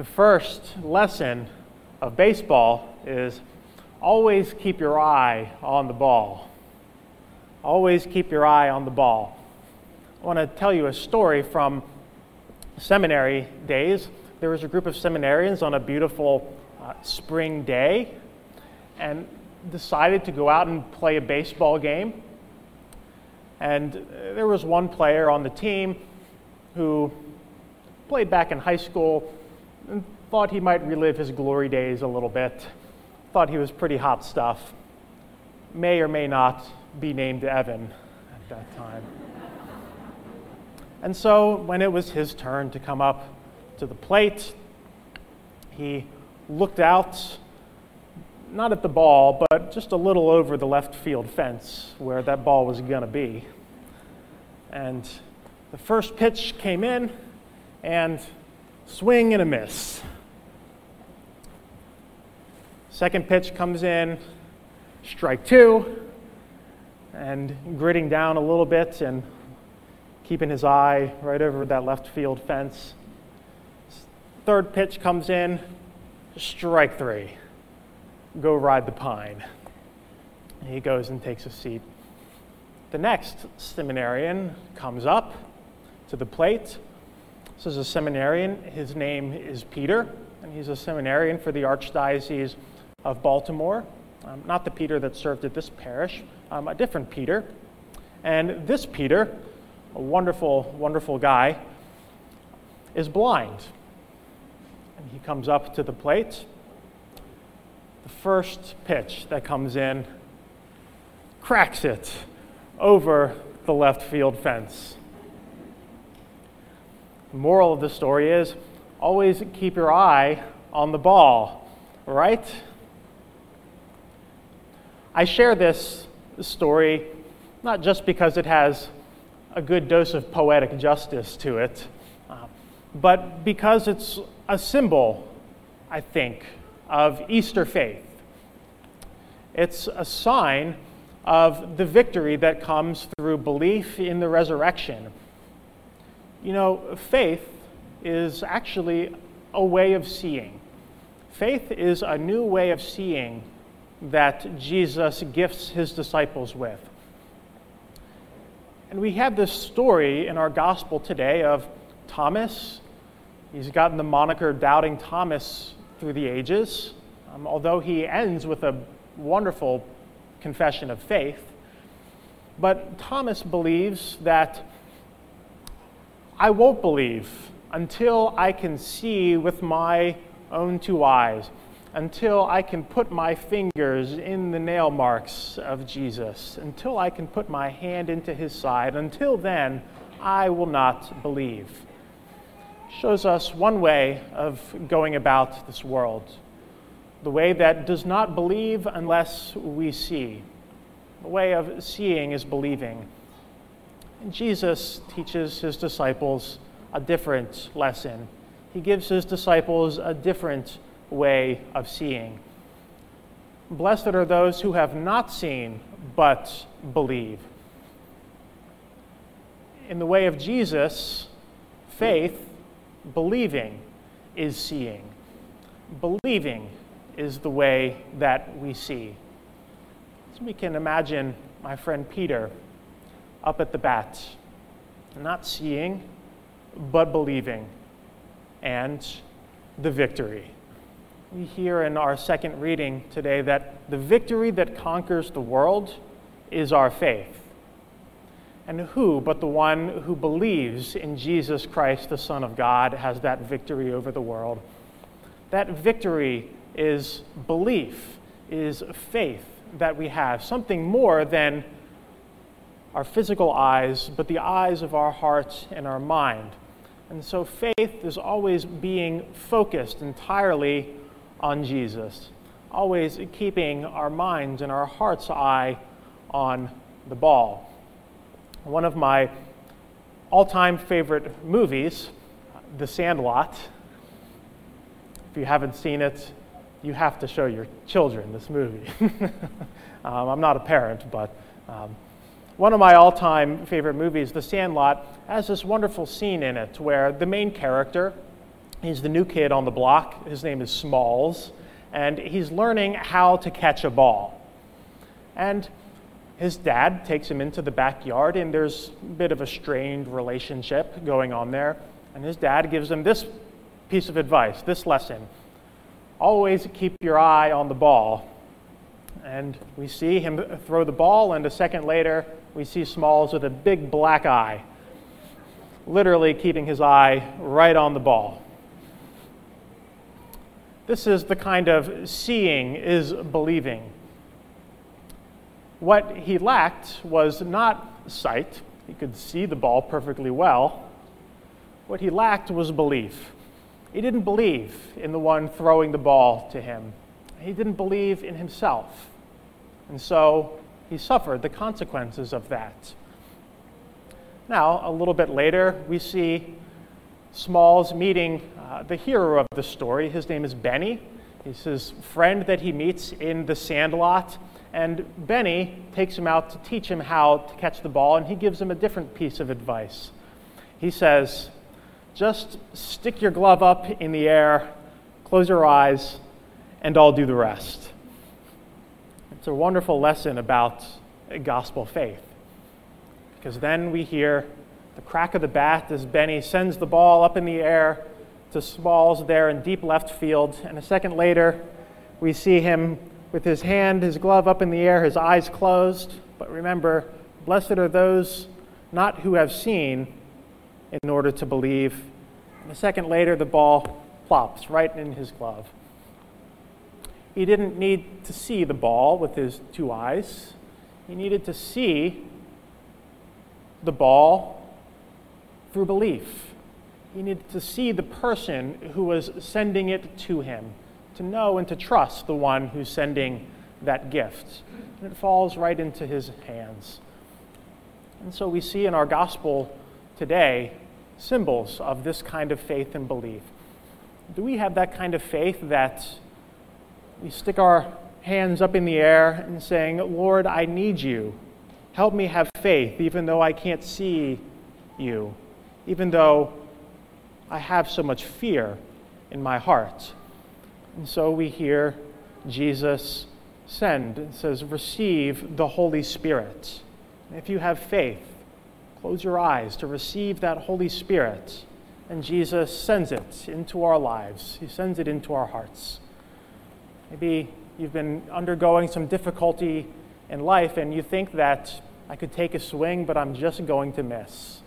the first lesson of baseball is always keep your eye on the ball. Always keep your eye on the ball. I want to tell you a story from seminary days. There was a group of seminarians on a beautiful uh, spring day and decided to go out and play a baseball game. And uh, there was one player on the team who played back in high school thought he might relive his glory days a little bit. Thought he was pretty hot stuff. May or may not be named Evan at that time. And so when it was his turn to come up to the plate, he looked out, not at the ball, but just a little over the left field fence where that ball was going to be. And the first pitch came in, and swing and a miss. Second pitch comes in, strike two, and gritting down a little bit and keeping his eye right over that left field fence. Third pitch comes in, strike three. Go ride the pine. He goes and takes a seat. The next seminarian comes up to the plate. This is a seminarian. His name is Peter, and he's a seminarian for the Archdiocese of Baltimore. Um, not the Peter that served at this parish, um, a different Peter. And this Peter, a wonderful, wonderful guy, is blind. And he comes up to the plate. The first pitch that comes in cracks it over the left field fence. The moral of the story is always keep your eye on the ball, right? I share this story not just because it has a good dose of poetic justice to it, uh, but because it's a symbol, I think, of Easter faith. It's a sign of the victory that comes through belief in the resurrection. You know, faith is actually a way of seeing. Faith is a new way of seeing that Jesus gifts his disciples with. And we have this story in our gospel today of Thomas. He's gotten the moniker Doubting Thomas through the ages, um, although he ends with a wonderful confession of faith. But Thomas believes that I won't believe until I can see with my own two eyes until I can put my fingers in the nail marks of Jesus, until I can put my hand into his side. Until then, I will not believe. Shows us one way of going about this world the way that does not believe unless we see. The way of seeing is believing. And Jesus teaches his disciples a different lesson. He gives his disciples a different way of seeing. Blessed are those who have not seen but believe. In the way of Jesus, faith, believing, is seeing. Believing is the way that we see. So we can imagine my friend Peter up at the bat, not seeing, but believing, and the victory we hear in our second reading today that the victory that conquers the world is our faith. And who but the one who believes in Jesus Christ, the Son of God, has that victory over the world? That victory is belief, is faith that we have, something more than our physical eyes, but the eyes of our hearts and our mind. And so faith is always being focused entirely on Jesus, always keeping our minds and our heart's eye on the ball. One of my all time favorite movies, The Sandlot. If you haven't seen it, you have to show your children this movie. um, I'm not a parent, but um, one of my all time favorite movies, The Sandlot, has this wonderful scene in it where the main character, He's the new kid on the block. His name is Smalls, and he's learning how to catch a ball. And his dad takes him into the backyard, and there's a bit of a strained relationship going on there. And his dad gives him this piece of advice, this lesson always keep your eye on the ball. And we see him throw the ball, and a second later, we see Smalls with a big black eye, literally keeping his eye right on the ball. This is the kind of seeing is believing. What he lacked was not sight, he could see the ball perfectly well. What he lacked was belief. He didn't believe in the one throwing the ball to him, he didn't believe in himself. And so he suffered the consequences of that. Now, a little bit later, we see Smalls meeting uh, the hero of the story. His name is Benny. He's his friend that he meets in the sandlot. And Benny takes him out to teach him how to catch the ball, and he gives him a different piece of advice. He says, Just stick your glove up in the air, close your eyes, and I'll do the rest. It's a wonderful lesson about gospel faith. Because then we hear the crack of the bat as Benny sends the ball up in the air to Smalls there in deep left field. And a second later, we see him with his hand, his glove up in the air, his eyes closed. But remember, blessed are those not who have seen in order to believe. And a second later, the ball plops right in his glove. He didn't need to see the ball with his two eyes. He needed to see the ball through belief. He needed to see the person who was sending it to him, to know and to trust the one who's sending that gift. And it falls right into his hands. And so we see in our gospel today symbols of this kind of faith and belief. Do we have that kind of faith that we stick our hands up in the air and saying, Lord, I need you. Help me have faith, even though I can't see you, even though I have so much fear in my heart. And so we hear Jesus send. It says, Receive the Holy Spirit. if you have faith, close your eyes to receive that Holy Spirit. And Jesus sends it into our lives, He sends it into our hearts. Maybe you've been undergoing some difficulty in life and you think that I could take a swing, but I'm just going to miss.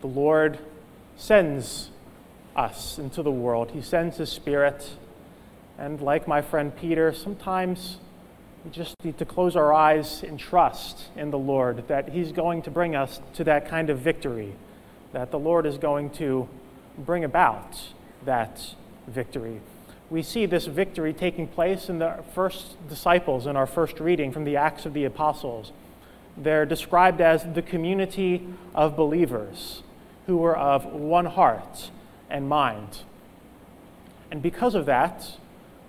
The Lord sends us into the world, He sends His Spirit. And like my friend Peter, sometimes we just need to close our eyes and trust in the Lord that He's going to bring us to that kind of victory, that the Lord is going to bring about that victory we see this victory taking place in the first disciples in our first reading from the Acts of the Apostles. They're described as the community of believers who were of one heart and mind. And because of that,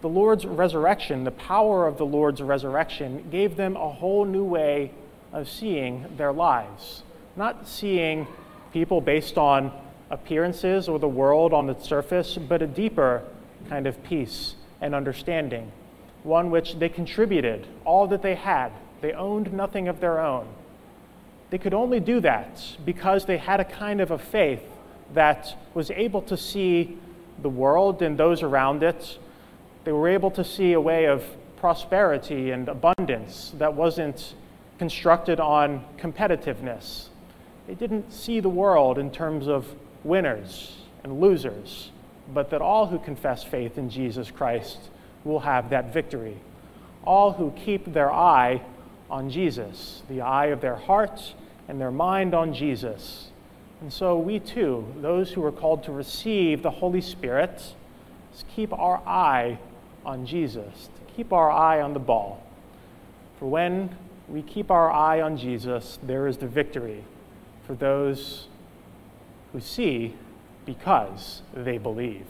the Lord's resurrection, the power of the Lord's resurrection, gave them a whole new way of seeing their lives. Not seeing people based on appearances or the world on the surface, but a deeper kind of peace and understanding, one which they contributed all that they had. They owned nothing of their own. They could only do that because they had a kind of a faith that was able to see the world and those around it. They were able to see a way of prosperity and abundance that wasn't constructed on competitiveness. They didn't see the world in terms of winners and losers but that all who confess faith in Jesus Christ will have that victory. All who keep their eye on Jesus, the eye of their heart and their mind on Jesus. And so we too, those who are called to receive the Holy Spirit, keep our eye on Jesus, to keep our eye on the ball. For when we keep our eye on Jesus, there is the victory for those who see because they believe.